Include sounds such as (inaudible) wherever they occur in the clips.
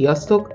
Sziasztok!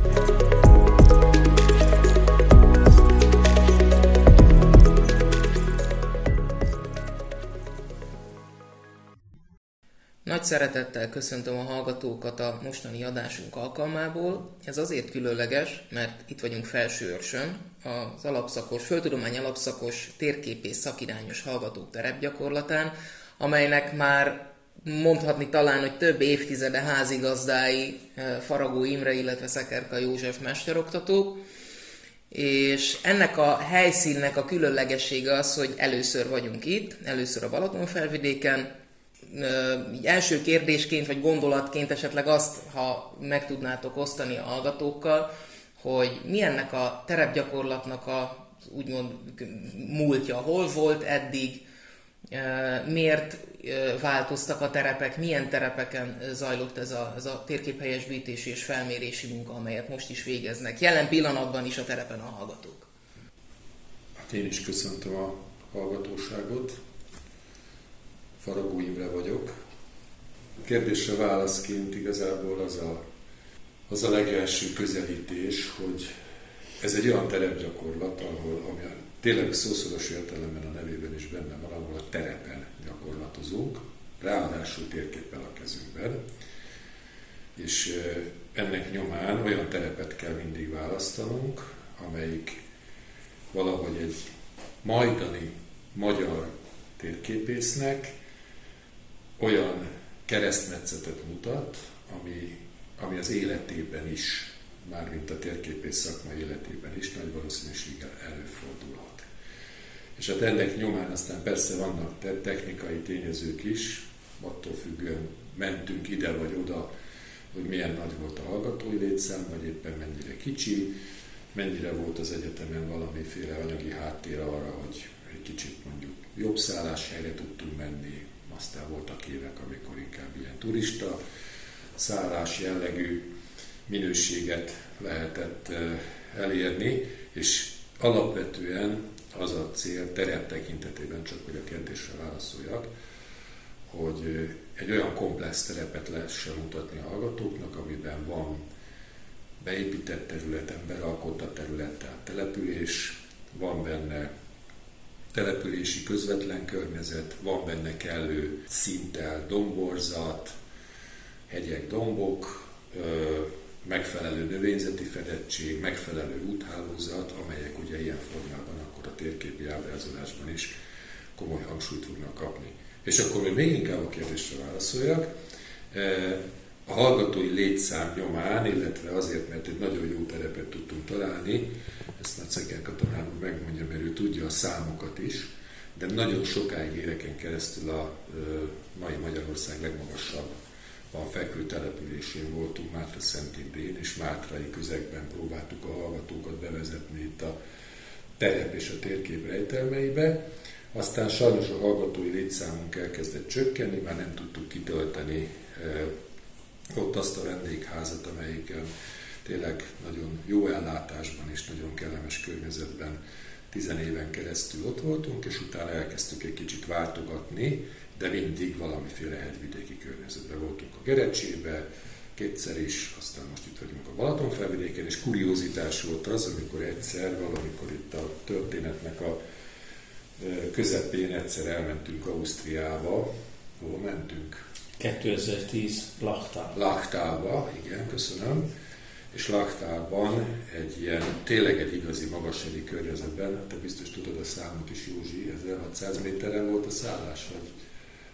Nagy szeretettel köszöntöm a hallgatókat a mostani adásunk alkalmából. Ez azért különleges, mert itt vagyunk Felsőörsön, az alapszakos, földtudomány alapszakos térképész szakirányos hallgatók terepgyakorlatán, amelynek már mondhatni talán, hogy több évtizede házigazdái eh, Faragó Imre, illetve Szekerka József mesteroktatók. És ennek a helyszínnek a különlegessége az, hogy először vagyunk itt, először a Balatonfelvidéken. Így első kérdésként vagy gondolatként esetleg azt, ha meg tudnátok osztani a hallgatókkal, hogy mi ennek a terepgyakorlatnak a úgymond múltja, hol volt eddig, miért változtak a terepek, milyen terepeken zajlott ez a, ez a térképhelyesbítési és felmérési munka, amelyet most is végeznek. Jelen pillanatban is a terepen a hallgatók. Hát én is köszöntöm a hallgatóságot. Faragó Imre vagyok. A kérdésre válaszként igazából az a, az a legelső közelítés, hogy ez egy olyan terepgyakorlat, ahol, ami tényleg szószoros értelemben a nevében is benne van, ahol a terepen gyakorlatozunk, ráadásul térképpel a kezünkben, és ennek nyomán olyan terepet kell mindig választanunk, amelyik valahogy egy majdani magyar térképésznek olyan keresztmetszetet mutat, ami, ami az életében is, mármint a térképész szakma életében is nagy valószínűséggel előfordulhat. És hát ennek nyomán aztán persze vannak technikai tényezők is, attól függően mentünk ide vagy oda, hogy milyen nagy volt a hallgatói létszám, vagy éppen mennyire kicsi, mennyire volt az egyetemen valamiféle anyagi háttér arra, hogy egy kicsit mondjuk jobb szálláshelyre tudtunk menni, aztán voltak évek, amikor inkább ilyen turista szállás jellegű minőséget lehetett eh, elérni, és alapvetően az a cél terep tekintetében, csak hogy a kérdésre válaszoljak, hogy egy olyan komplex terepet lehessen mutatni a hallgatóknak, amiben van beépített terület, emberalkotta terület, tehát település, van benne települési közvetlen környezet, van benne kellő szinttel domborzat, hegyek, dombok, megfelelő növényzeti fedettség, megfelelő úthálózat, amelyek ugye ilyen formában akkor a térképi ábrázolásban is komoly hangsúlyt fognak kapni. És akkor még, még inkább a kérdésre válaszoljak. E, a hallgatói létszám nyomán, illetve azért, mert egy nagyon jó terepet tudtunk találni, ezt már Ceker Katalán megmondja, mert ő tudja a számokat is, de nagyon sokáig éreken keresztül a mai Magyarország legmagasabb a fekvő településén voltunk Mátra Szentindén, és Mátrai közegben próbáltuk a hallgatókat bevezetni itt a terep és a térkép rejtelmeibe. Aztán sajnos a hallgatói létszámunk elkezdett csökkenni, már nem tudtuk kitölteni ott azt a vendégházat, amelyiken tényleg nagyon jó ellátásban és nagyon kellemes környezetben tizen éven keresztül ott voltunk, és utána elkezdtük egy kicsit váltogatni, de mindig valamiféle hegyvidéki környezetben voltunk a Gerecsébe, kétszer is, aztán most itt vagyunk a Balaton felvidéken, és kuriózitás volt az, amikor egyszer, valamikor itt a történetnek a közepén egyszer elmentünk Ausztriába, hol mentünk? 2010 Lachtába. Lachtába, igen, köszönöm. És Lachtában egy ilyen, tényleg egy igazi magassági környezetben, te biztos tudod a számot is, Józsi, 1600 méteren volt a szállás, vagy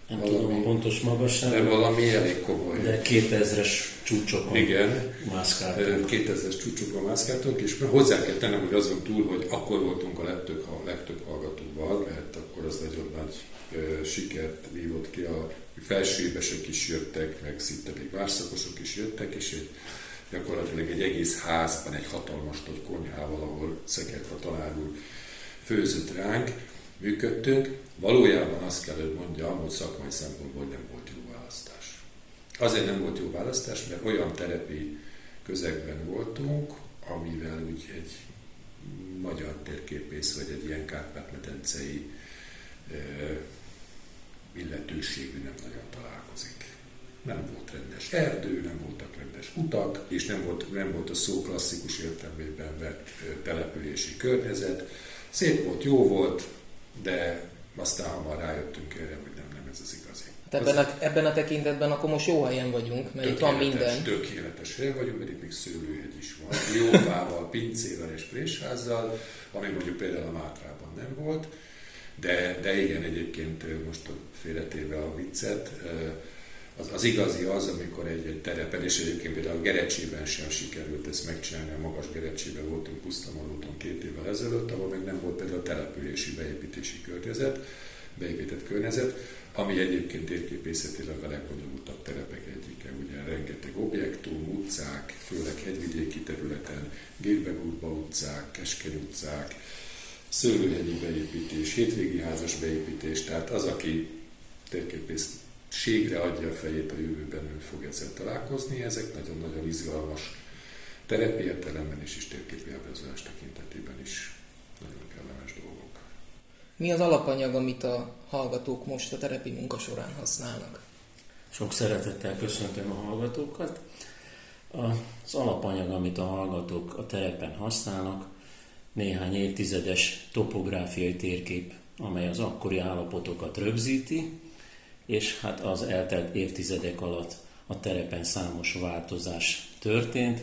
nem valami, tudom pontos magasság. De valami elég komoly. De 2000-es csúcsokon Igen, mászkáltunk. 2000-es csúcsokon mászkáltunk, és hozzá kell tennem, hogy azon túl, hogy akkor voltunk a legtöbb, a legtöbb hallgatóval, mert akkor az nagyon nagy ö, sikert vívott ki, a felsőébesek is jöttek, meg szinte még várszakosok is jöttek, és egy gyakorlatilag egy egész házban, egy hatalmas nagy konyhával, ahol Szekerta tanár úr főzött ránk, működtünk. Valójában azt kell, hogy mondjam, hogy szakmai szempontból nem volt jó választás. Azért nem volt jó választás, mert olyan terepi közegben voltunk, amivel úgy egy magyar térképész, vagy egy ilyen kárpát-medencei illetőségű nem nagyon találkozik. Nem volt rendes erdő, nem voltak rendes utak, és nem volt, nem volt a szó klasszikus értelmében vett települési környezet. Szép volt, jó volt, de aztán hamar rájöttünk erre, hogy nem, nem ez az igazi. Hát ebben, a, ebben a tekintetben akkor most jó helyen vagyunk, mert itt van minden. Tökéletes helyen vagyunk, mert itt még szőlőhegy is van. Jó fával, pincével és présházzal, ami mondjuk például a Mátrában nem volt. De, de igen, egyébként most félretéve a viccet, az, az igazi az, amikor egy, egy terepen, és egyébként például a Gerecsében sem sikerült ezt megcsinálni, a magas Gerecsében voltunk Pusztamarúton két évvel ezelőtt, ahol még nem volt például a települési beépítési környezet, beépített környezet, ami egyébként térképészetileg a legbonyolultabb terepek egyike, ugye rengeteg objektum, utcák, főleg hegyvidéki területen, Gérbegúrba utcák, Keskeny utcák, szőlőhegyi beépítés, hétvégi házas beépítés, tehát az, aki térképészségre adja a fejét a jövőben, ő fog ezzel találkozni. Ezek nagyon-nagyon izgalmas terepi értelemben és is térképi ábrázolás tekintetében is nagyon kellemes dolgok. Mi az alapanyag, amit a hallgatók most a terepi munka során használnak? Sok szeretettel köszöntöm a hallgatókat. Az alapanyag, amit a hallgatók a terepen használnak, néhány évtizedes topográfiai térkép, amely az akkori állapotokat rögzíti, és hát az eltelt évtizedek alatt a terepen számos változás történt,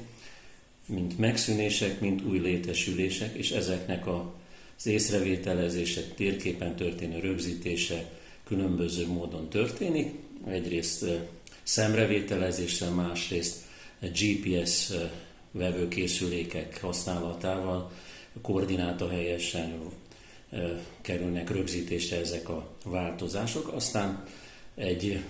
mint megszűnések, mint új létesülések, és ezeknek az észrevételezése, térképen történő rögzítése különböző módon történik. Egyrészt szemrevételezéssel, másrészt GPS vevőkészülékek használatával, koordináta helyesen kerülnek rögzítésre ezek a változások. Aztán egy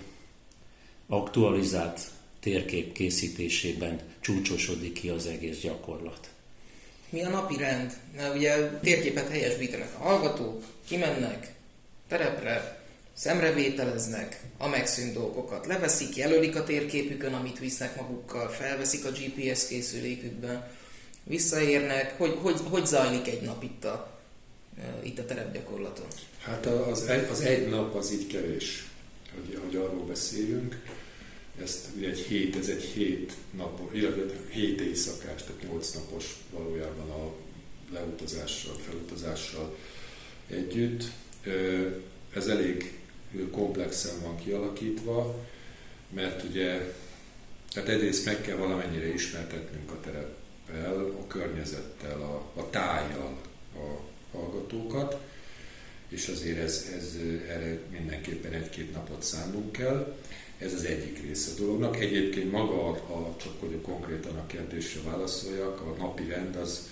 aktualizált térkép készítésében csúcsosodik ki az egész gyakorlat. Mi a napi rend? Mert ugye térképet helyesbítenek a hallgatók, kimennek terepre, szemrevételeznek a megszűnt dolgokat, leveszik, jelölik a térképükön, amit visznek magukkal, felveszik a GPS készülékükben, visszaérnek, hogy, hogy, hogy zajlik egy nap itt a, itt a terepgyakorlaton? Hát az egy, az egy nap az így kevés, hogy, hogy arról beszéljünk. Ezt ugye egy hét, ez egy hét nap, illetve hét éjszakás, tehát nyolc napos valójában a leutazással, felutazással együtt. Ez elég komplexen van kialakítva, mert ugye, tehát egyrészt meg kell valamennyire ismertetnünk a terep el a környezettel, a, a tájjal a hallgatókat, és azért ez, ez, erre mindenképpen egy-két napot szánunk kell. Ez az egyik része a dolognak. Egyébként maga, a, csak hogy konkrétan a kérdésre válaszoljak, a napi rend az,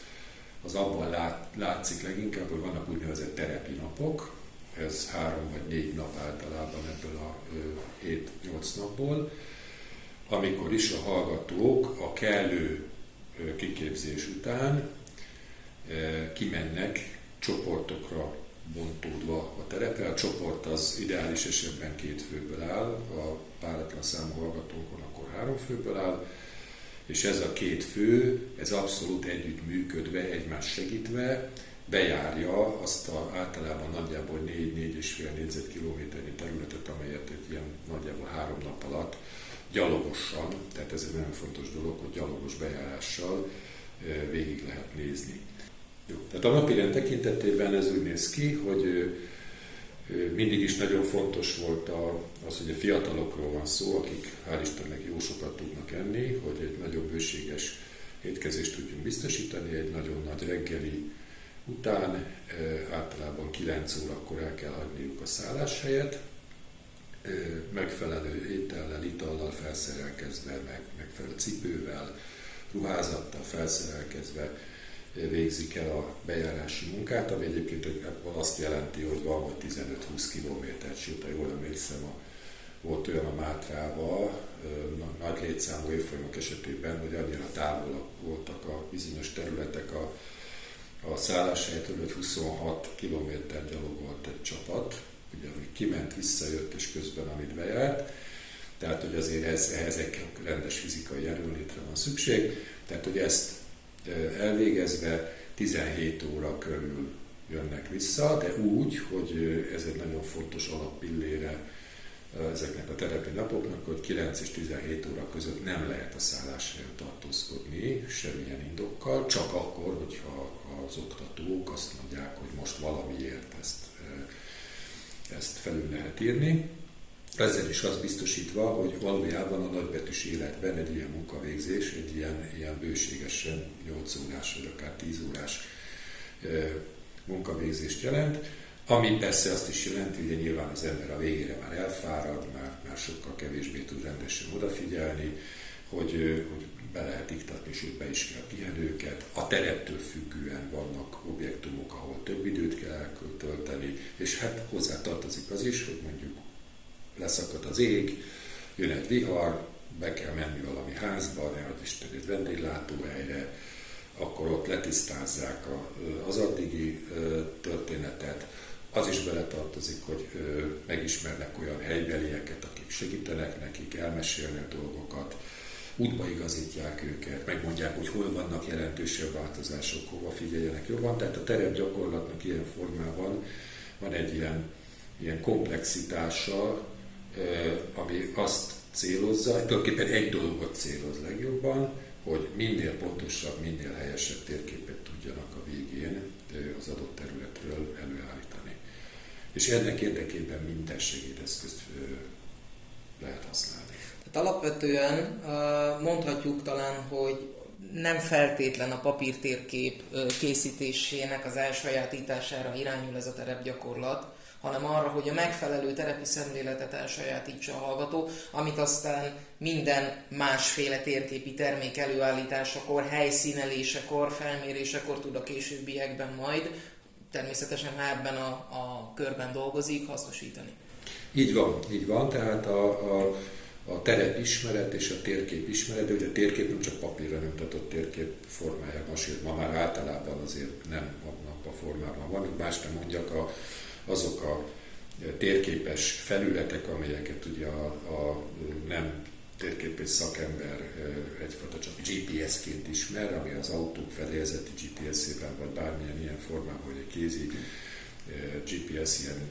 az abban lát, látszik leginkább, hogy vannak úgynevezett terepi napok, ez három vagy négy nap általában ebből a 7-8 napból, amikor is a hallgatók a kellő kiképzés után kimennek csoportokra bontódva a terepre. A csoport az ideális esetben két főből áll, a páratlan számú hallgatókon akkor három főből áll, és ez a két fő, ez abszolút együtt működve, egymás segítve, bejárja azt a általában nagyjából 4-4,5 négyzetkilométernyi területet, amelyet egy ilyen nagyjából három nap alatt gyalogosan, tehát ez egy nagyon fontos dolog, hogy gyalogos bejárással végig lehet nézni. Jó. Tehát a napi tekintetében ez úgy néz ki, hogy mindig is nagyon fontos volt az, hogy a fiatalokról van szó, akik hál' Istennek jó sokat tudnak enni, hogy egy nagyon bőséges étkezést tudjunk biztosítani, egy nagyon nagy reggeli után, általában 9 órakor el kell hagyniuk a szálláshelyet, megfelelő étellel, itallal felszerelkezve, meg, megfelelő cipővel, ruházattal felszerelkezve végzik el a bejárási munkát, ami egyébként azt jelenti, hogy van vagy 15-20 kilométer, sőt, ha jól emlékszem, a volt olyan a Mátrával, nagy létszámú évfolyamok esetében, hogy annyira távol voltak a bizonyos területek a, a szálláshelytől, hogy 26 kilométer gyalogolt egy csapat, ugye, ami kiment, visszajött, és közben amit bejárt. Tehát, hogy azért ez, ehhez egy rendes fizikai erőlétre van szükség. Tehát, hogy ezt elvégezve 17 óra körül jönnek vissza, de úgy, hogy ez egy nagyon fontos alappillére ezeknek a terepi napoknak, hogy 9 és 17 óra között nem lehet a szálláshelyen tartózkodni semmilyen indokkal, csak akkor, hogyha az oktatók azt mondják, hogy most valamiért ezt, ezt felül lehet írni. Ezzel is az biztosítva, hogy valójában a nagybetűs életben egy ilyen munkavégzés, egy ilyen, ilyen bőségesen 8 órás vagy akár 10 órás munkavégzést jelent, ami persze azt is jelenti, hogy nyilván az ember a végére már elfárad, már, már sokkal kevésbé tud rendesen odafigyelni, hogy, hogy be lehet iktatni, sőt be is kell pihenőket. A tereptől függően vannak objektumok, ahol több időt kell eltölteni, és hát hozzá tartozik az is, hogy mondjuk leszakad az ég, jön egy vihar, be kell menni valami házba, ne az Isten egy vendéglátóhelyre, akkor ott letisztázzák az addigi történetet. Az is beletartozik, hogy megismernek olyan helybelieket, akik segítenek nekik, elmesélnek dolgokat, útba igazítják őket, megmondják, hogy hol vannak jelentősebb változások, hova figyeljenek jobban. Tehát a terep gyakorlatnak ilyen formában van egy ilyen, ilyen komplexitása, ami azt célozza, tulajdonképpen egy dolgot céloz legjobban, hogy minél pontosabb, minél helyesebb térképet tudjanak a végén az adott területről előállítani. És ennek érdekében minden segédeszközt lehet használni. Tehát alapvetően mondhatjuk talán, hogy nem feltétlen a papírtérkép készítésének az elsajátítására irányul ez a terepgyakorlat, hanem arra, hogy a megfelelő terepi szemléletet elsajátítsa a hallgató, amit aztán minden másféle térképi termék előállításakor, helyszínelésekor, felmérésekor tud a későbbiekben majd, természetesen ha ebben a, a körben dolgozik, hasznosítani. Így van, így van, tehát a, a, a terep ismeret és a térkép ismeret, de ugye a térkép nem csak papírra nyomtatott térkép formájában, sőt ma már általában azért nem abban a formában van, más nem mondjak, a, azok a térképes felületek, amelyeket ugye a, a nem térképes szakember egyfajta csak GPS-ként ismer, ami az autók fedélzeti GPS-ében, vagy bármilyen ilyen formában, vagy egy kézi GPS ilyen,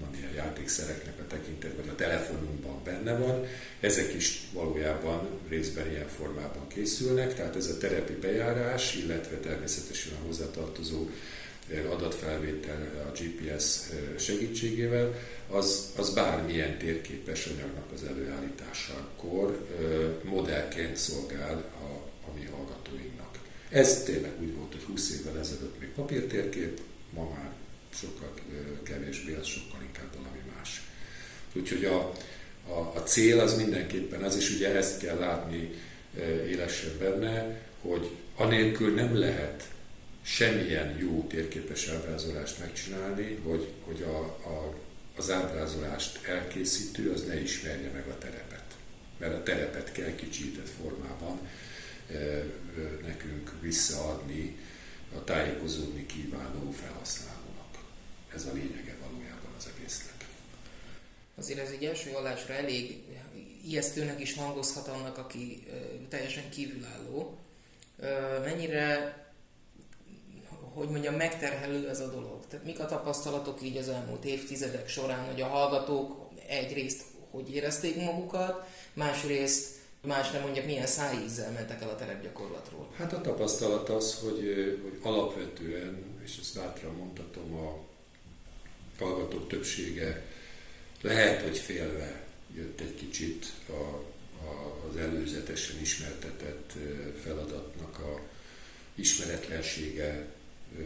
van ilyen játékszereknek a tekintet, vagy a telefonunkban benne van. Ezek is valójában részben ilyen formában készülnek, tehát ez a terepi bejárás, illetve természetesen a hozzátartozó adatfelvétel a GPS segítségével, az, az bármilyen térképes anyagnak az előállításakor modellként szolgál a, a mi hallgatóinknak. Ez tényleg úgy volt, hogy 20 évvel ezelőtt még papírtérkép, ma már sokkal kevésbé, az sokkal inkább valami más. Úgyhogy a, a, a cél az mindenképpen az, és ugye ezt kell látni élesebb benne, hogy anélkül nem lehet semmilyen jó térképes ábrázolást megcsinálni, hogy, hogy a, a, az ábrázolást elkészítő az ne ismerje meg a terepet. Mert a terepet kell kicsített formában e, e, nekünk visszaadni a tájékozódni kívánó felhasználónak. Ez a lényege valójában az egésznek. Azért ez egy első hallásra elég ijesztőnek is hangozhat annak, aki teljesen kívülálló. Mennyire hogy mondjam, megterhelő ez a dolog. Tehát mik a tapasztalatok így az elmúlt évtizedek során, hogy a hallgatók egyrészt hogy érezték magukat, másrészt más nem mondjak, milyen szájízzel mentek el a terepgyakorlatról? Hát a tapasztalat az, hogy, hogy alapvetően, és ezt bátran mondhatom, a hallgatók többsége lehet, hogy félve jött egy kicsit a, a, az előzetesen ismertetett feladatnak a ismeretlensége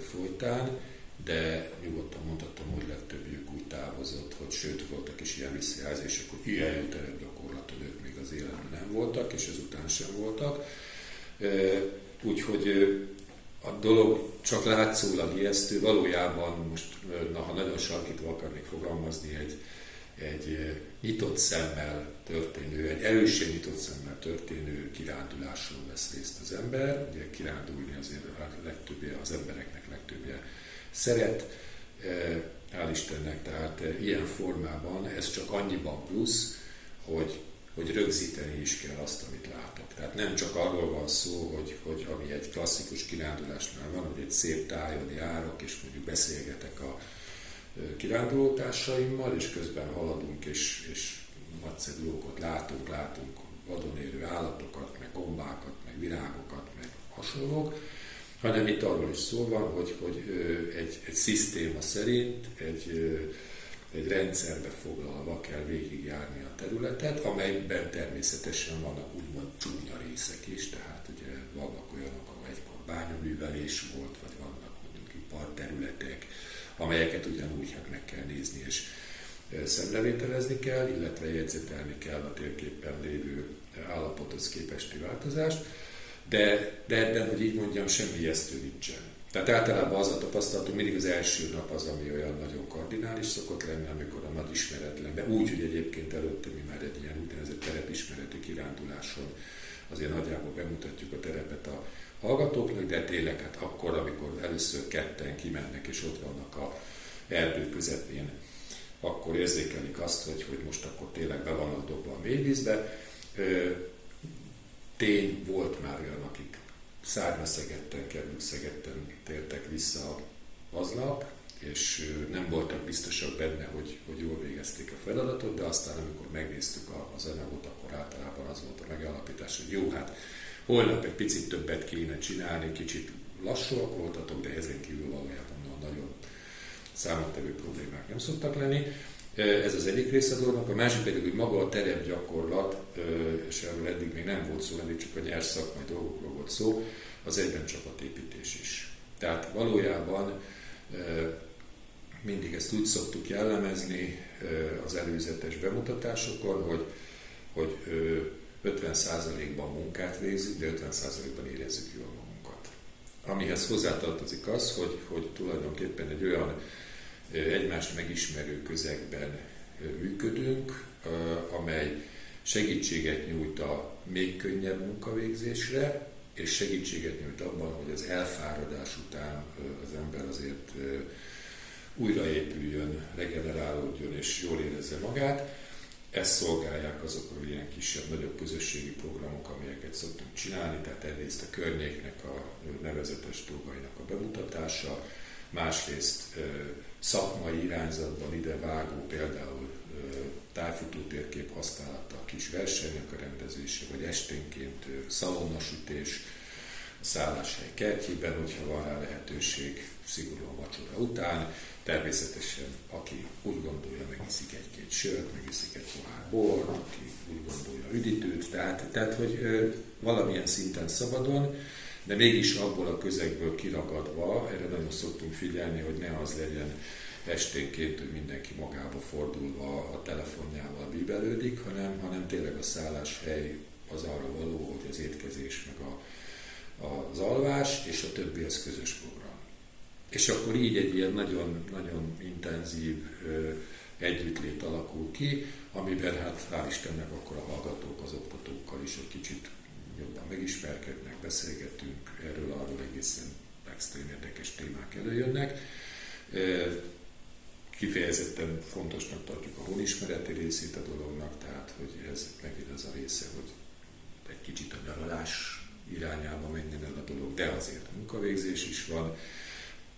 folytán, de nyugodtan mondhatom, hogy legtöbbjük úgy távozott, hogy sőt voltak is ilyen visszajelzések, hogy ilyen jó terepgyakorlaton ők még az életben nem voltak, és ezután sem voltak. Úgyhogy a dolog csak látszólag ijesztő, valójában most, na, ha nagyon sarkítva akarnék fogalmazni, egy, egy nyitott szemmel történő, egy erősen nyitott szemmel történő kiránduláson vesz részt az ember. Ugye kirándulni azért a legtöbbje, az embereknek legtöbbje szeret, hál' Istennek, tehát ilyen formában ez csak annyiban plusz, hogy, hogy rögzíteni is kell azt, amit látok. Tehát nem csak arról van szó, hogy, hogy ami egy klasszikus kirándulásnál van, hogy egy szép tájon járok, és mondjuk beszélgetek a kirándulótársaimmal, és közben haladunk, és, és nagyszerű látunk, látunk vadon állatokat, meg gombákat, meg virágokat, meg hasonlók, hanem itt arról is szó van, hogy, hogy egy, egy szisztéma szerint, egy, egy rendszerbe foglalva kell végigjárni a területet, amelyben természetesen vannak úgymond csúnya részek is, tehát ugye vannak olyanok, ahol egykor bányaművelés volt, vagy vannak mondjuk iparterületek, amelyeket ugyanúgy hát meg kell nézni és szemrevételezni kell, illetve jegyzetelni kell a térképen lévő állapothoz képesti változást, de, de, de hogy így mondjam, semmi ijesztő nincsen. Tehát általában az a tapasztalatunk, mindig az első nap az, ami olyan nagyon kardinális szokott lenni, amikor a nagy ismeretlenbe, úgy, hogy egyébként előtte mi már egy ilyen úgynevezett terepismereti kiránduláson azért nagyjából bemutatjuk a terepet a hallgatóknak, de tényleg hát akkor, amikor először ketten kimennek és ott vannak a erdő közepén, akkor érzékelik azt, hogy, hogy most akkor tényleg be vannak dobva a mélyvízbe. Tény volt már olyan, akik szárnya szegetten, kerül szegetten tértek vissza aznap, és nem voltak biztosak benne, hogy, hogy jól végezték a feladatot, de aztán amikor megnéztük az anyagot, akkor általában az volt a megállapítás, hogy jó, hát holnap egy picit többet kéne csinálni, kicsit lassúak voltatok, de ezen kívül valójában nagyon számottevő problémák nem szoktak lenni. Ez az egyik része a dolognak, a másik pedig, hogy maga a terepgyakorlat, és erről eddig még nem volt szó, eddig csak a nyers szakmai dolgokról volt szó, az egyben csapatépítés is. Tehát valójában mindig ezt úgy szoktuk jellemezni az előzetes bemutatásokon, hogy, hogy 50%-ban munkát végzünk, de 50%-ban érezzük jól magunkat. Amihez hozzátartozik az, hogy, hogy tulajdonképpen egy olyan egymást megismerő közegben működünk, amely segítséget nyújt a még könnyebb munkavégzésre, és segítséget nyújt abban, hogy az elfáradás után az ember azért újraépüljön, regenerálódjon és jól érezze magát. Ezt szolgálják azok a ilyen kisebb, nagyobb közösségi programok, amelyeket szoktunk csinálni, tehát egyrészt a környéknek a nevezetes dolgainak a bemutatása, másrészt szakmai irányzatban ide vágó, például tájfutó térkép használata, kis versenyek a rendezése, vagy esténként szalonnasütés, szálláshely kertjében, hogyha van rá lehetőség szigorúan vacsora után. Természetesen, aki úgy gondolja, megiszik egy-két sört, megiszik egy pohár bort, aki úgy gondolja üdítőt, tehát, tehát hogy valamilyen szinten szabadon, de mégis abból a közegből kiragadva, erre nagyon szoktunk figyelni, hogy ne az legyen esténként, mindenki magába fordulva a telefonjával bíbelődik, hanem, hanem tényleg a szálláshely az arra való, hogy az étkezés, meg a, az alvás, és a többi az közös program. És akkor így egy ilyen nagyon, nagyon intenzív ö, együttlét alakul ki, amiben hát hál' Istennek akkor a hallgatók az oktatókkal is egy kicsit jobban megismerkednek, beszélgetünk, erről arról egészen extrém érdekes témák előjönnek. Kifejezetten fontosnak tartjuk a honismereti részét a dolognak, tehát hogy ez megint az a része, hogy egy kicsit a nyaralás irányába menjen el a dolog, de azért a munkavégzés is van,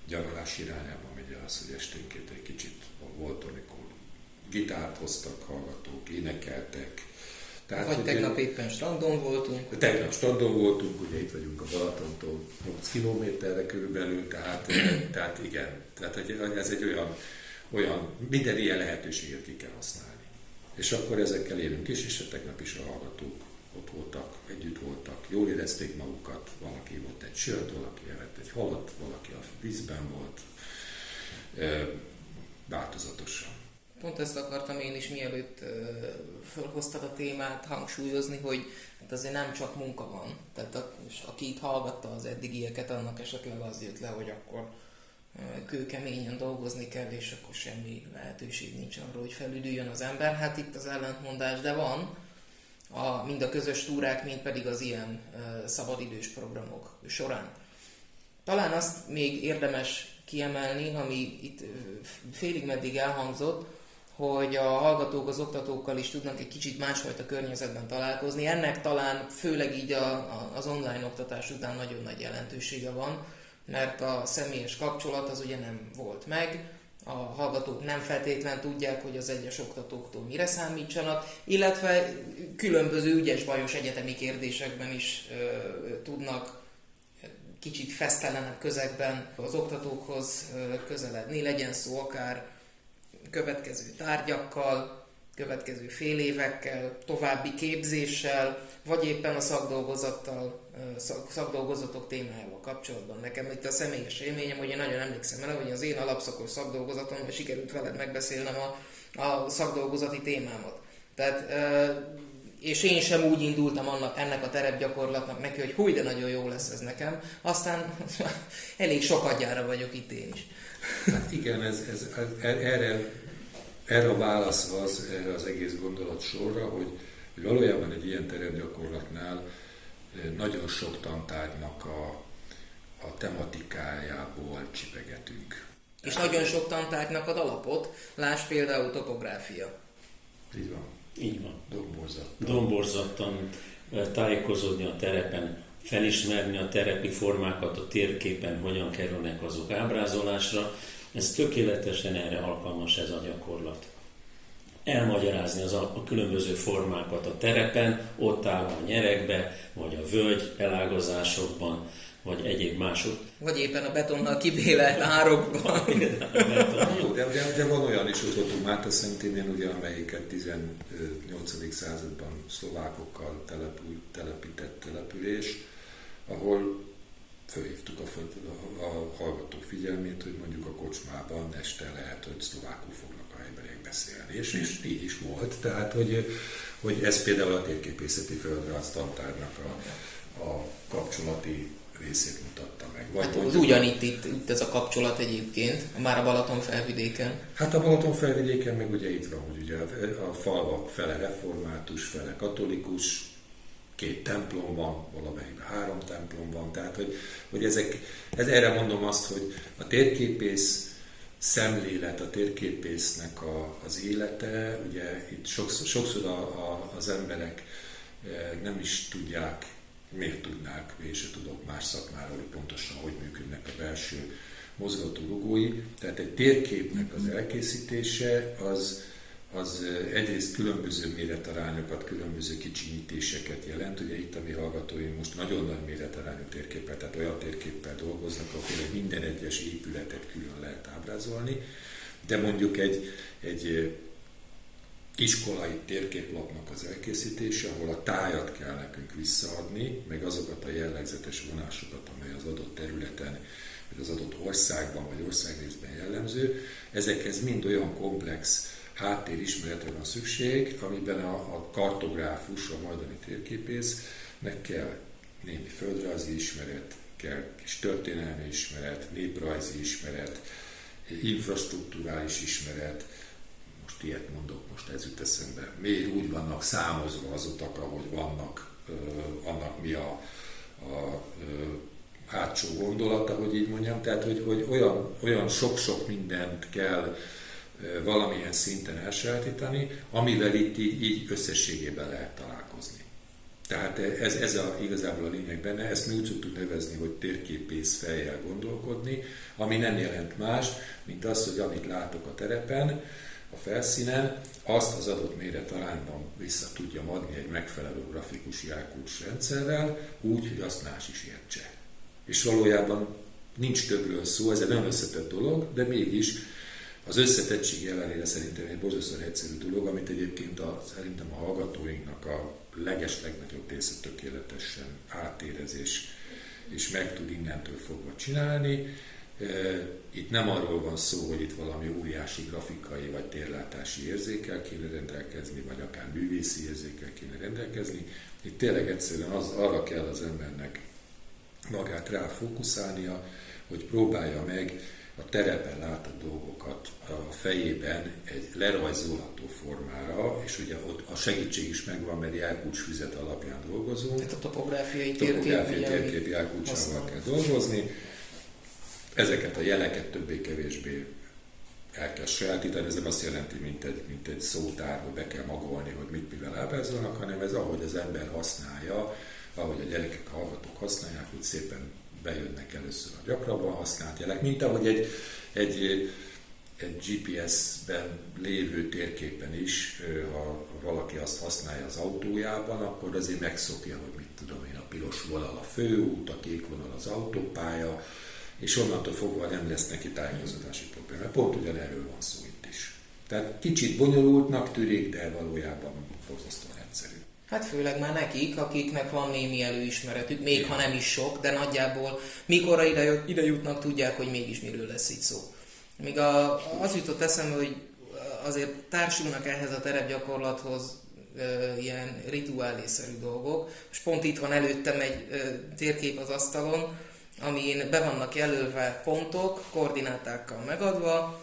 nyaralás irányába megy az, hogy esténként egy kicsit volt, amikor gitárt hoztak hallgatók, énekeltek, tehát, Vagy tegnap éppen strandon voltunk. Tegnap strandon voltunk, ugye itt vagyunk a Balatontól 8 kilométerre körülbelül, tehát, tehát igen, tehát ez egy olyan, olyan, minden ilyen lehetőséget ki kell használni. És akkor ezekkel élünk is, és tegnap is a hallgatók ott voltak, együtt voltak, jól érezték magukat, valaki volt egy sört, valaki evett egy halat, valaki a vízben volt, változatosan. Pont ezt akartam én is mielőtt felhoztad a témát hangsúlyozni, hogy hát azért nem csak munka van. Tehát a, és aki itt hallgatta az eddigieket, annak esetleg az jött le, hogy akkor kőkeményen dolgozni kell, és akkor semmi lehetőség nincs arra, hogy felüdüljön az ember. Hát itt az ellentmondás, de van, a, mind a közös túrák, mind pedig az ilyen uh, szabadidős programok során. Talán azt még érdemes kiemelni, ami itt félig meddig elhangzott, hogy a hallgatók az oktatókkal is tudnak egy kicsit másfajta környezetben találkozni. Ennek talán főleg így a, a, az online oktatás után nagyon nagy jelentősége van, mert a személyes kapcsolat az ugye nem volt meg, a hallgatók nem feltétlen tudják, hogy az egyes oktatóktól mire számítsanak, illetve különböző ügyes-bajos egyetemi kérdésekben is ö, tudnak kicsit fesztelenebb közegben az oktatókhoz közeledni, legyen szó akár következő tárgyakkal, következő fél évekkel, további képzéssel, vagy éppen a szakdolgozattal, szakdolgozatok témájával kapcsolatban. Nekem itt a személyes élményem, hogy én nagyon emlékszem el, hogy az én alapszakos szakdolgozatomban sikerült veled megbeszélnem a, a szakdolgozati témámat. Tehát és én sem úgy indultam annak, ennek a terepgyakorlatnak neki, hogy húj, de nagyon jó lesz ez nekem. Aztán (laughs) elég sokadjára vagyok itt én is. Hát igen, ez, ez, erre, erre a válasz az, erre az egész gondolat sorra, hogy, hogy valójában egy ilyen terepgyakorlatnál eh, nagyon sok tantárgynak a, a tematikájából csipegetünk. És nagyon sok tantárgynak ad alapot, láss például topográfia. Így van. Így van. Domborzattan. Domborzattan tájékozódni a terepen, felismerni a terepi formákat a térképen, hogyan kerülnek azok ábrázolásra. Ez tökéletesen erre alkalmas ez a gyakorlat. Elmagyarázni az a, a különböző formákat a terepen, ott áll a nyerekbe, vagy a völgy elágazásokban, vagy egyéb mások. Vagy éppen a betonnal kibélelt árokban. (laughs) Jó, de, de, de, van olyan is, hogy ott Máta Szentén, ugye, amelyiket 18. században szlovákokkal települ, telepített település, ahol fölhívtuk a, a, a hallgatók figyelmét, hogy mondjuk a kocsmában este lehet, hogy szlovákul fognak a emberek beszélni, és, és így is volt. Tehát, hogy, hogy ez például a térképészeti földrajz tantárnak a, a kapcsolati részét mutatta meg. Vagy hát az ugyanitt itt, itt ez a kapcsolat egyébként, már a Balaton felvidéken. Hát a Balaton felvidéken meg ugye itt van, hogy ugye a falvak fele református, fele katolikus, két templom van, valamelyikben három templom van, tehát hogy, hogy ezek, ez, erre mondom azt, hogy a térképész szemlélet, a térképésznek a, az élete, ugye itt sokszor, sokszor a, a, az emberek eh, nem is tudják miért tudnák, én se tudok más szakmáról, hogy pontosan hogy működnek a belső mozgató rugói. Tehát egy térképnek az elkészítése az, az egyrészt különböző méretarányokat, különböző kicsinyítéseket jelent. Ugye itt a mi hallgatóim most nagyon nagy méretarányú térképpel, tehát olyan térképpel dolgoznak, ahol minden egyes épületet külön lehet ábrázolni, de mondjuk egy, egy iskolai térképlapnak az elkészítése, ahol a tájat kell nekünk visszaadni, meg azokat a jellegzetes vonásokat, amely az adott területen, vagy az adott országban, vagy országrészben jellemző, ezekhez mind olyan komplex háttérismeretre van szükség, amiben a, a kartográfus, a majdani térképésznek kell némi földrajzi ismeret, kell kis történelmi ismeret, néprajzi ismeret, infrastruktúrális ismeret, most ilyet mondok, most ez jut eszembe. Miért úgy vannak számozva az utak, ahogy vannak, annak mi a, a hátsó gondolata, hogy így mondjam. Tehát, hogy, hogy olyan, olyan sok-sok mindent kell valamilyen szinten elsajátítani, amivel itt így, így összességében lehet találkozni. Tehát ez, ez a, igazából a lényeg benne, ezt mi úgy szoktuk nevezni, hogy térképész fejjel gondolkodni, ami nem jelent más, mint az, hogy amit látok a terepen, a felszínen, azt az adott méret arányban vissza tudja adni egy megfelelő grafikus jelkulcs rendszerrel, úgy, hogy azt más is értse. És valójában nincs többről szó, ez egy nem összetett dolog, de mégis az összetettség ellenére szerintem egy borzasztóan egyszerű dolog, amit egyébként a, szerintem a hallgatóinknak a leges legnagyobb része tökéletesen átérezés és meg tud innentől fogva csinálni. Itt nem arról van szó, hogy itt valami óriási grafikai vagy térlátási érzékel kéne rendelkezni, vagy akár művészi érzékel kéne rendelkezni. Itt tényleg egyszerűen az, arra kell az embernek magát rá fókuszálnia, hogy próbálja meg a terepen látott dolgokat a fejében egy lerajzolható formára, és ugye ott a segítség is megvan, mert jelkulcsfüzet alapján dolgozunk. Tehát a topográfiai térkép, topográfiai térkép jelkulcsával kell dolgozni. Ezeket a jeleket többé-kevésbé el kell sajátítani, ez nem azt jelenti, mint egy, mint egy szótár, hogy be kell magolni, hogy mit mivel ábrázolnak, hanem ez ahogy az ember használja, ahogy a gyerekek, a hallgatók használják, úgy szépen bejönnek először a gyakrabban használt jelek, mint ahogy egy, egy, egy GPS-ben lévő térképen is, ha valaki azt használja az autójában, akkor azért megszokja, hogy mit tudom én, a piros vonal a főút, a kék vonal az autópálya, és onnantól fogva nem lesz neki tájékozódási probléma. Pont ugyanerről van szó itt is. Tehát kicsit bonyolultnak tűnik, de valójában borzasztóan egyszerű. Hát főleg már nekik, akiknek van némi előismeretük, még ha nem is sok, de nagyjából mikor ide, ide jutnak, tudják, hogy mégis miről lesz itt szó. Míg a, az jutott eszembe, hogy azért társulnak ehhez a terepgyakorlathoz e, ilyen rituálészerű dolgok. És pont itt van előttem egy e, térkép az asztalon, amin be vannak jelölve pontok, koordinátákkal megadva.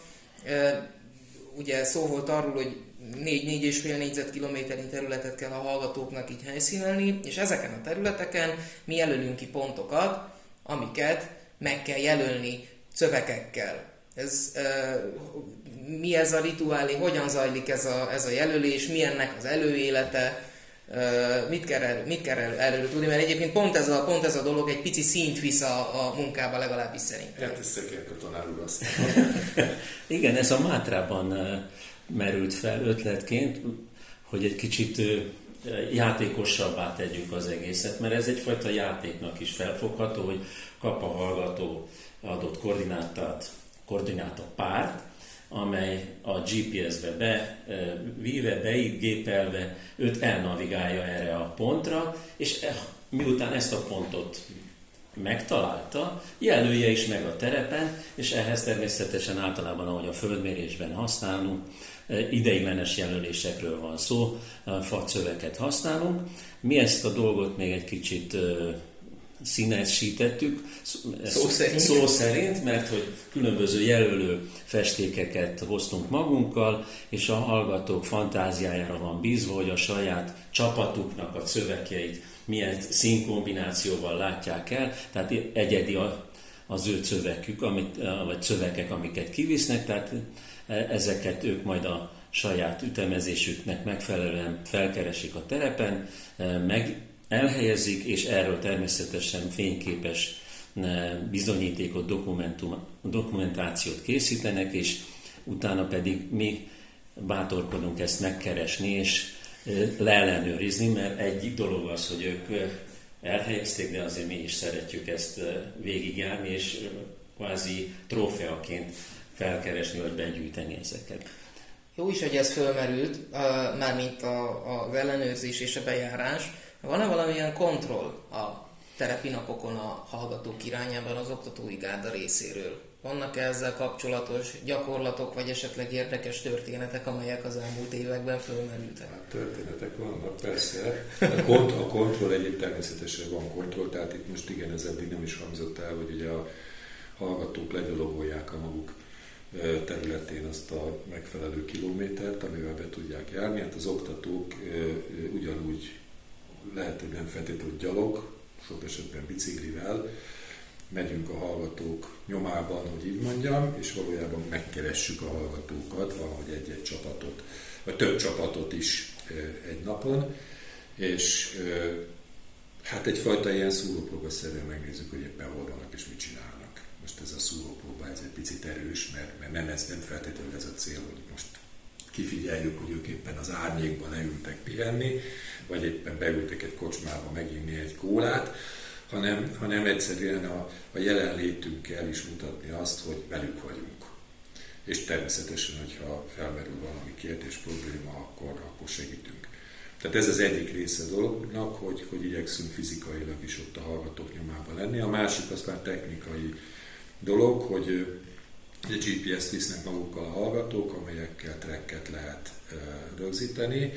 Ugye szó volt arról, hogy 4-4,5 négyzetkilométernyi területet kell a hallgatóknak így helyszínelni, és ezeken a területeken mi jelölünk ki pontokat, amiket meg kell jelölni szövegekkel. Ez, mi ez a rituálé, hogyan zajlik ez a, ez a jelölés, mi ennek az előélete, mit kell, erről, mit kell erről, erről tudni, mert egyébként pont ez, a, pont ez a dolog egy pici szint visz a, a munkába legalábbis szerintem. Hát ez a tanár úr azt. Igen, ez a Mátrában merült fel ötletként, hogy egy kicsit játékosabbá tegyük az egészet, mert ez egyfajta játéknak is felfogható, hogy kap a hallgató adott koordinátát, koordináta párt, amely a GPS-be be, víve, beigépelve őt elnavigálja erre a pontra, és e, miután ezt a pontot megtalálta, jelölje is meg a terepen, és ehhez természetesen általában, ahogy a földmérésben használunk, ideiglenes jelölésekről van szó, facöveket használunk. Mi ezt a dolgot még egy kicsit színesítettük, szó szerint. szó szerint, mert hogy különböző jelölő festékeket hoztunk magunkkal, és a hallgatók fantáziájára van bízva, hogy a saját csapatuknak a szövegeit milyen színkombinációval látják el, tehát egyedi a, az ő szövegük, amit, vagy szövegek, amiket kivisznek, tehát e, ezeket ők majd a saját ütemezésüknek megfelelően felkeresik a terepen, e, meg elhelyezik, és erről természetesen fényképes bizonyítékot, dokumentum, dokumentációt készítenek, és utána pedig mi bátorkodunk ezt megkeresni, és leellenőrizni, mert egyik dolog az, hogy ők elhelyezték, de azért mi is szeretjük ezt végigjárni, és kvázi trófeaként felkeresni, vagy begyűjteni ezeket. Jó is, hogy ez fölmerült, mármint az ellenőrzés és a bejárás. Van-e valamilyen kontroll a terepi napokon a hallgatók irányában az oktatói gárda részéről? Vannak -e ezzel kapcsolatos gyakorlatok, vagy esetleg érdekes történetek, amelyek az elmúlt években fölmerültek? Hát történetek vannak, persze. A, kont- a kontroll egyéb természetesen van kontroll, tehát itt most igen, ez eddig nem is hangzott el, hogy ugye a hallgatók legyalogolják a maguk területén azt a megfelelő kilométert, amivel be tudják járni. Hát az oktatók ugyanúgy lehet, hogy nem feltétlenül gyalog, sok esetben biciklivel, megyünk a hallgatók nyomában, hogy így mondjam, és valójában megkeressük a hallgatókat, valahogy egy-egy csapatot, vagy több csapatot is egy napon, és hát egyfajta ilyen szúrópróbaszerűen megnézzük, hogy éppen hol vannak és mit csinálnak. Most ez a szúrópróba, ez egy picit erős, mert, mert nem, ez, nem feltétlenül ez a cél, hogy most kifigyeljük, hogy ők éppen az árnyékban leültek pihenni, vagy éppen beültek egy kocsmába meginni egy kólát, hanem, hanem egyszerűen a, a jelenlétünkkel is mutatni azt, hogy velük vagyunk. És természetesen, hogyha felmerül valami kérdés, probléma, akkor, akkor segítünk. Tehát ez az egyik része a dolognak, hogy, hogy igyekszünk fizikailag is ott a hallgatók nyomában lenni. A másik az már technikai dolog, hogy a GPS-t visznek magukkal a hallgatók, amelyekkel tracket lehet rögzíteni.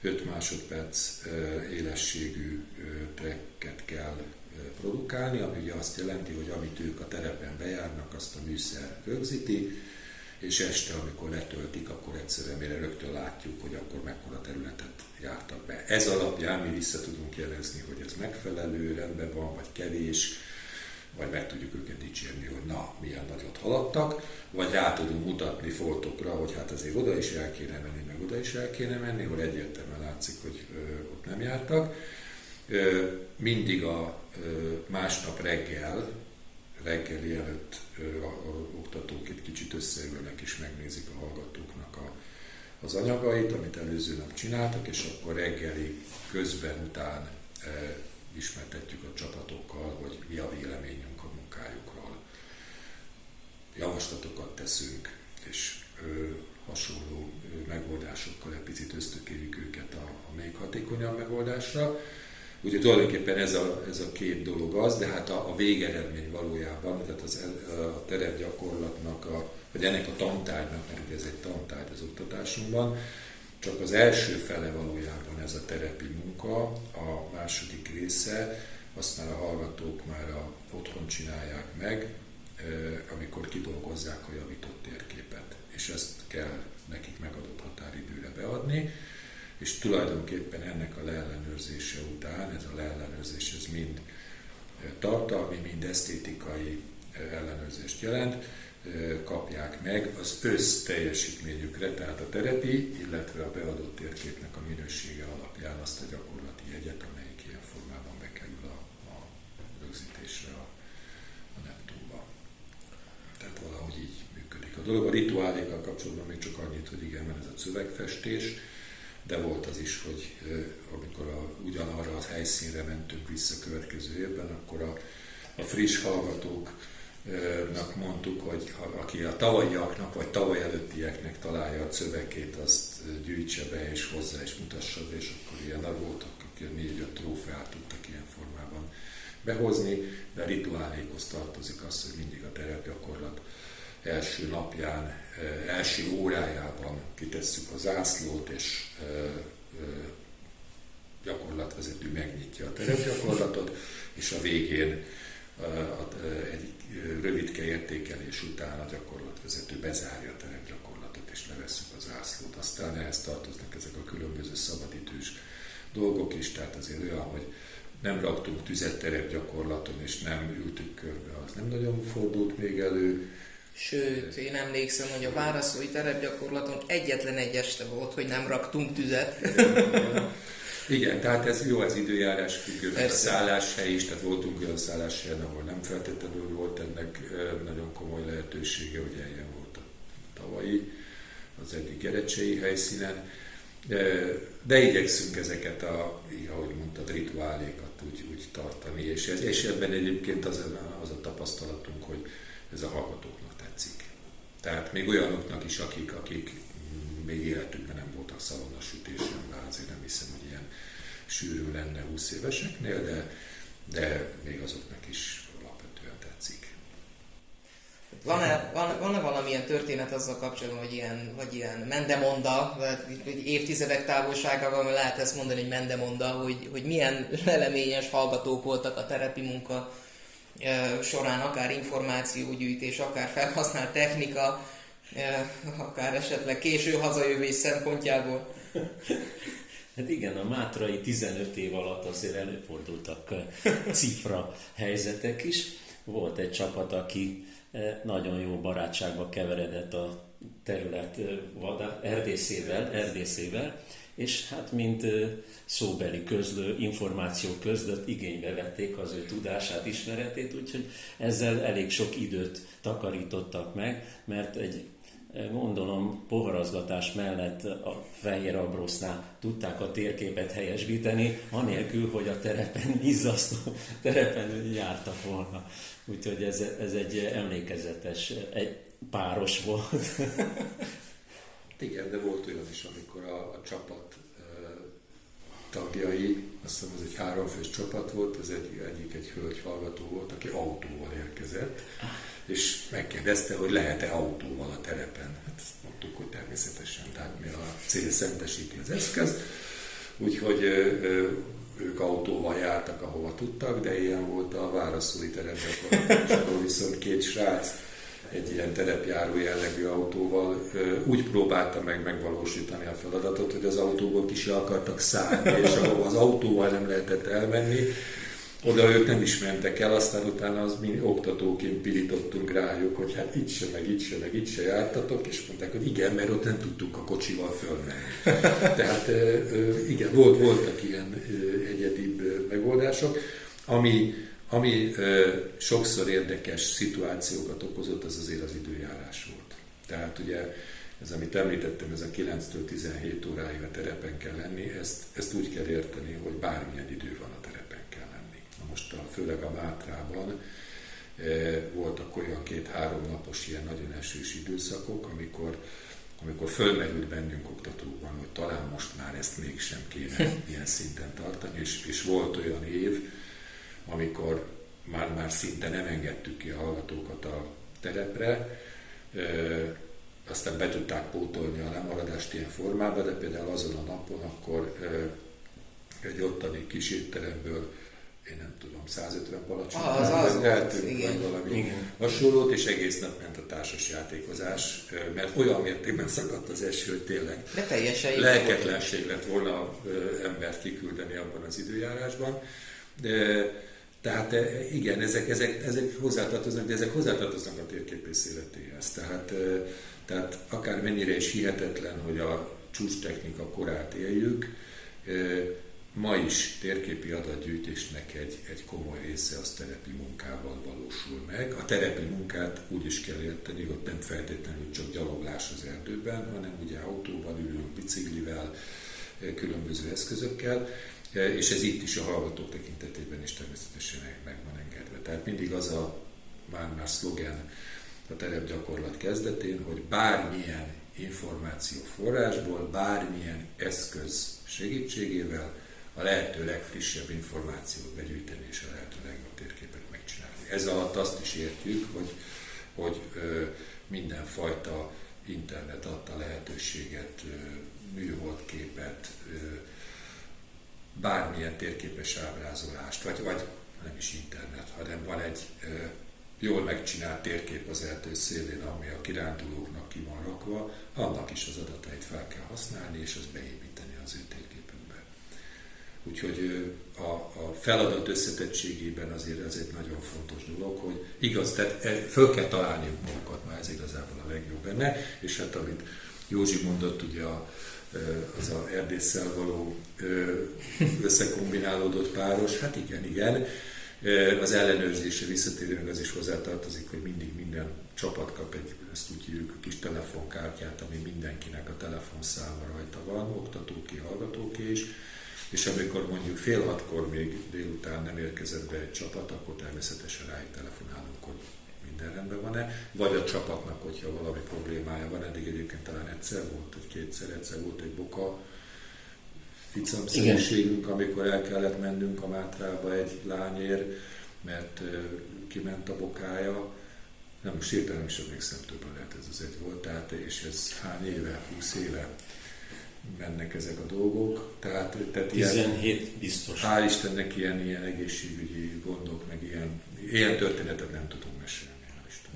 5 másodperc élességű tracket kell produkálni, ami ugye azt jelenti, hogy amit ők a terepen bejárnak, azt a műszer rögzíti, és este, amikor letöltik, akkor egyszerűen mire rögtön látjuk, hogy akkor mekkora területet jártak be. Ez alapján mi vissza tudunk jelezni, hogy ez megfelelő, rendben van, vagy kevés, vagy meg tudjuk őket dicsérni, hogy na, milyen nagyot haladtak, vagy rá tudunk mutatni foltokra, hogy hát azért oda is el kéne menni, meg oda is el kéne menni, hogy egyértelműen látszik, hogy ö, ott nem jártak. Ö, mindig a ö, másnap reggel, reggeli előtt ö, a, a oktatók egy kicsit összeülnek és megnézik a hallgatóknak a, az anyagait, amit előző nap csináltak, és akkor reggeli közben, után ismertetjük a csapatokkal, hogy mi a véleményünk a munkájukról. Javaslatokat teszünk, és ö, hasonló ö, megoldásokkal egy picit ösztökéljük őket a, a még hatékonyabb megoldásra. Úgyhogy tulajdonképpen ez a, ez a két dolog az, de hát a, a végeredmény valójában, tehát az, a terepgyakorlatnak, a, vagy ennek a tantárgynak, mert ez egy tantárgy az oktatásunkban, csak az első fele valójában ez a terepi munka, a második része, azt már a hallgatók már a, otthon csinálják meg, amikor kidolgozzák a javított térképet. És ezt kell nekik megadott határidőre beadni, és tulajdonképpen ennek a leellenőrzése után, ez a leellenőrzés ez mind tartalmi, mind esztétikai ellenőrzést jelent, kapják meg az összteljesítményükre, tehát a terepi, illetve a beadott térképnek a minősége alapján azt a gyakorlati jegyet, amelyik ilyen formában bekerül a, a rögzítésre a, a Neptunba. Tehát valahogy így működik a dolog. A rituálékkal kapcsolatban még csak annyit, hogy igen, mert ez a szövegfestés, de volt az is, hogy amikor a, ugyanarra a helyszínre mentünk vissza következő évben, akkor a, a friss hallgatók nak mondtuk, hogy ha, aki a tavalyiaknak vagy tavaly előttieknek találja a szövegét, azt gyűjtse be és hozzá és mutassa és akkor ilyen voltak, akik négy-öt trófeát tudtak ilyen formában behozni, de rituálékhoz tartozik az, hogy mindig a terepgyakorlat első napján, első órájában kitesszük a zászlót, és gyakorlatvezető megnyitja a terepgyakorlatot, és a végén egy rövidke értékelés után a gyakorlatvezető bezárja a terepgyakorlatot, és levesszük az ászlót. Aztán ehhez tartoznak ezek a különböző szabadidős dolgok is, tehát azért olyan, hogy nem raktunk tüzet terepgyakorlaton, és nem ültük körbe, az nem nagyon fordult még elő. Sőt, én emlékszem, hogy a válaszói terepgyakorlaton egyetlen egy este volt, hogy nem raktunk tüzet. Igen, tehát ez jó, ez időjárás függő, a szálláshely is, tehát voltunk olyan szálláshelyen, ahol nem feltétlenül volt ennek nagyon komoly lehetősége, hogy ilyen volt a tavalyi, az egyik gerecsei helyszínen. De, de igyekszünk ezeket, a, ahogy mondtad, rituálékat úgy, úgy tartani, és, ez, és ebben egyébként az, az a tapasztalatunk, hogy ez a hallgatóknak tetszik. Tehát még olyanoknak is, akik, akik még életükben nem voltak szalonnasütésen, bár azért nem hiszem, sűrű lenne 20 éveseknél, de, de még azoknak is alapvetően tetszik. Van-e, van, van-e valamilyen történet azzal kapcsolatban, hogy ilyen, vagy ilyen mendemonda, vagy évtizedek távolságában lehet ezt mondani, hogy mendemonda, hogy, hogy milyen leleményes hallgatók voltak a terepi munka során, akár információgyűjtés, akár felhasznált technika, akár esetleg késő hazajövés szempontjából. (laughs) Hát igen, a Mátrai 15 év alatt azért előfordultak cifra helyzetek is. Volt egy csapat, aki nagyon jó barátságba keveredett a terület vadá, erdészével, erdészével, és hát mint szóbeli közlő, információ közlött igénybe vették az ő tudását, ismeretét, úgyhogy ezzel elég sok időt takarítottak meg, mert egy gondolom poharazgatás mellett a Fehér Abrosznál tudták a térképet helyesbíteni, anélkül, hogy a terepen, izzasztó (laughs) terepen jártak volna. Úgyhogy ez, ez egy emlékezetes, egy páros volt. (laughs) Igen, de volt olyan is, amikor a, a csapat tagjai, azt hiszem ez egy háromfős csapat volt, az egy, egyik egy hölgy hallgató volt, aki autóval érkezett, és megkérdezte, hogy lehet-e autóval a terepen. Hát azt mondtuk, hogy természetesen, tehát mi a cél szentesíti az eszköz. Úgyhogy ők autóval jártak, ahova tudtak, de ilyen volt a válaszolni terepgyakorlat, ahol viszont két srác egy ilyen terepjáró jellegű autóval úgy próbálta meg megvalósítani a feladatot, hogy az autóból ki akartak szállni, és ahol az autóval nem lehetett elmenni, oda ők nem is mentek el, aztán utána az mi oktatóként pirítottunk rájuk, hogy hát itt se, meg itt se, meg itt se jártatok, és mondták, hogy igen, mert ott nem tudtuk a kocsival fölmenni. (laughs) Tehát igen, volt, voltak ilyen egyedibb megoldások, ami, ami sokszor érdekes szituációkat okozott, az azért az időjárás volt. Tehát ugye ez, amit említettem, ez a 9-től 17 óráig a terepen kell lenni, ezt, ezt úgy kell érteni, hogy bármilyen idő van lenni. Na most a, főleg a Mátrában e, voltak olyan két-három napos ilyen nagyon esős időszakok, amikor amikor fölmerült bennünk oktatókban, hogy talán most már ezt mégsem kéne (laughs) ilyen szinten tartani, és, és volt olyan év, amikor már, már szinte nem engedtük ki a hallgatókat a terepre, aztán be tudták pótolni a lemaradást ilyen formában, de például azon a napon akkor egy ottani kis étteremből én nem tudom, 150 palacsot ah, az, az eltűnt igen. valami igen. hasonlót, és egész nap ment a társas játékozás, mert olyan mértékben szakadt az eső, hogy tényleg De teljesen lelketlenség lett volna embert kiküldeni abban az időjárásban. De, tehát igen, ezek, ezek, ezek hozzátartoznak, de ezek hozzátartoznak a térképész életéhez. Tehát tehát akár mennyire is hihetetlen, hogy a csúcs technika korát éljük, ma is térképi adatgyűjtésnek egy, egy komoly része az terepi munkával valósul meg. A terepi munkát úgy is kell érteni, hogy nem feltétlenül csak gyaloglás az erdőben, hanem ugye autóval ülünk, biciklivel, különböző eszközökkel, és ez itt is a hallgatók tekintetében is természetesen meg van engedve. Tehát mindig az a már már szlogen, a terepgyakorlat kezdetén, hogy bármilyen információforrásból, bármilyen eszköz segítségével a lehető legfrissebb információt begyűjteni és a lehető legjobb térképet megcsinálni. Ez alatt azt is értjük, hogy, hogy mindenfajta internet adta lehetőséget, műholdképet, bármilyen térképes ábrázolást, vagy, vagy nem is internet, hanem van egy jól megcsinált térkép az erdő szélén, ami a kirándulóknak ki van rakva, annak is az adatait fel kell használni, és azt beépíteni az ő. Úgyhogy a, a feladat összetettségében azért ez egy nagyon fontos dolog, hogy igaz, tehát e, föl kell találniuk magukat, már ez igazából a legjobb benne, és hát amit Józsi mondott, ugye a, az a erdésszel való összekombinálódott páros, hát igen, igen, az ellenőrzése visszatérően az is hozzátartozik, hogy mindig minden csapat kap egy, ezt úgy hívjuk, a kis telefonkártyát, ami mindenkinek a telefonszáma rajta van, oktatóké, hallgatóké is, és amikor mondjuk fél hatkor még délután nem érkezett be egy csapat, akkor természetesen rájuk telefonálunk, hogy minden rendben van-e, vagy a csapatnak, hogyha valami problémája van, eddig egyébként talán egyszer volt, vagy kétszer, egyszer volt egy boka, ficamszerűségünk, amikor el kellett mennünk a Mátrába egy lányér, mert kiment a bokája. Nem, most hirtelen is emlékszem, többen lehet ez az egy volt, tehát, és ez hány éve, 20 éve mennek ezek a dolgok. Tehát, tehát 17 ilyen, biztos. Hál' Istennek ilyen, ilyen egészségügyi gondok, meg ilyen, ilyen történetet nem tudunk mesélni.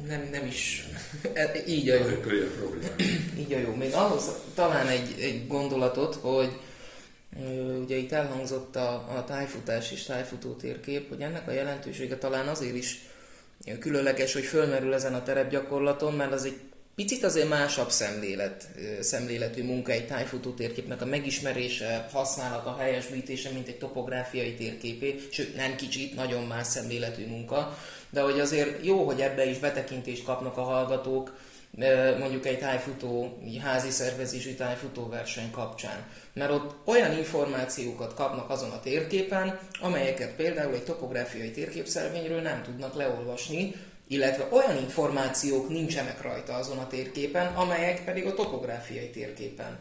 Nem, nem is. E, így a jó. (clears throat) Így a jó. Még ahhoz talán egy, egy gondolatot, hogy Ugye itt elhangzott a, a tájfutás és tájfutó térkép, hogy ennek a jelentősége talán azért is különleges, hogy fölmerül ezen a terepgyakorlaton, mert az egy picit azért másabb szemlélet, szemléletű munka egy tájfutó térképnek a megismerése, használata, helyesbítése, mint egy topográfiai térképé, sőt nem kicsit, nagyon más szemléletű munka, de hogy azért jó, hogy ebbe is betekintést kapnak a hallgatók, mondjuk egy tájfutó, házi szervezésű tájfutó verseny kapcsán. Mert ott olyan információkat kapnak azon a térképen, amelyeket például egy topográfiai térképszervényről nem tudnak leolvasni, illetve olyan információk nincsenek rajta azon a térképen, amelyek pedig a topográfiai térképen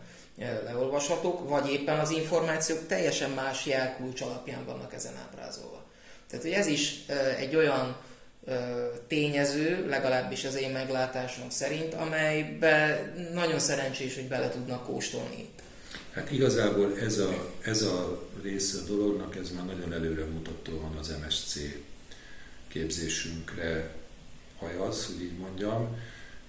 leolvashatók, vagy éppen az információk teljesen más jelkulcs alapján vannak ezen ábrázolva. Tehát, hogy ez is egy olyan tényező, legalábbis az én meglátásom szerint, amelybe nagyon szerencsés, hogy bele tudnak kóstolni. Hát igazából ez a, ez a része a dolognak, ez már nagyon előre mutatóan az MSC képzésünkre hajaz, hogy így mondjam.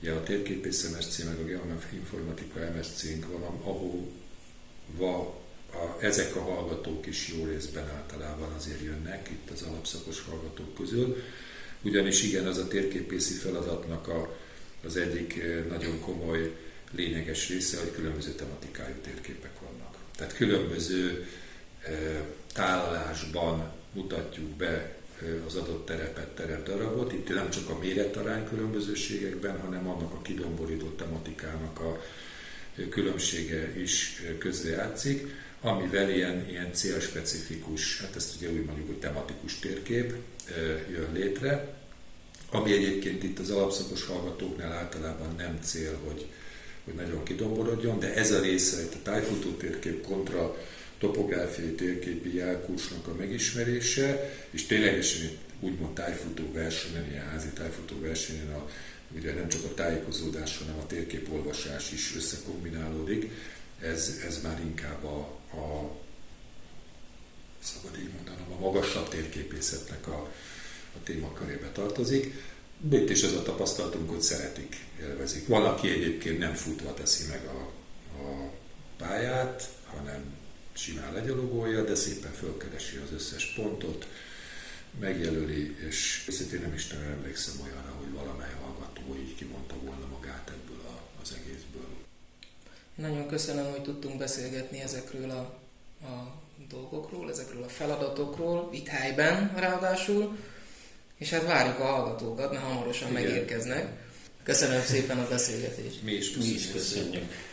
Ugye a térképész MSC meg a geoinformatika MSC-nk van, ahova a, ezek a hallgatók is jó részben általában azért jönnek itt az alapszakos hallgatók közül. Ugyanis igen, az a térképészi feladatnak a, az egyik eh, nagyon komoly, lényeges része, hogy különböző tematikájú térképek vannak. Tehát különböző e, tálalásban mutatjuk be az adott terepet, terepdarabot. Itt nem csak a méretarány különbözőségekben, hanem annak a kidomborított tematikának a különbsége is közrejátszik, amivel ilyen, ilyen célspecifikus, hát ezt ugye úgy mondjuk, hogy tematikus térkép jön létre, ami egyébként itt az alapszakos hallgatóknál általában nem cél, hogy, hogy nagyon kidomborodjon, de ez a része, a tájfutó térkép kontra topográfiai térképi jelkulcsnak a megismerése, és ténylegesen itt úgymond tájfutó versenyen, ilyen házi tájfutó versenyen a, ugye nem csak a tájékozódás, hanem a térképolvasás is összekombinálódik, ez, ez már inkább a, a szabad így mondanom, a magasabb térképészetnek a, a témakörébe tartozik. De itt is ez a tapasztalatunk, hogy szeretik, élvezik. Van, aki egyébként nem futva teszi meg a, a pályát, hanem simán legyalogolja, de szépen fölkeresi az összes pontot, megjelöli, és őszintén nem is nagyon emlékszem olyanra, hogy valamely hallgató így kimondta volna magát ebből a, az egészből. Nagyon köszönöm, hogy tudtunk beszélgetni ezekről a, a dolgokról, ezekről a feladatokról, itt helyben ráadásul, és hát várjuk a hallgatókat, mert hamarosan Igen. megérkeznek. Köszönöm szépen a beszélgetést. Mi is köszönjük. Mi is köszönjük.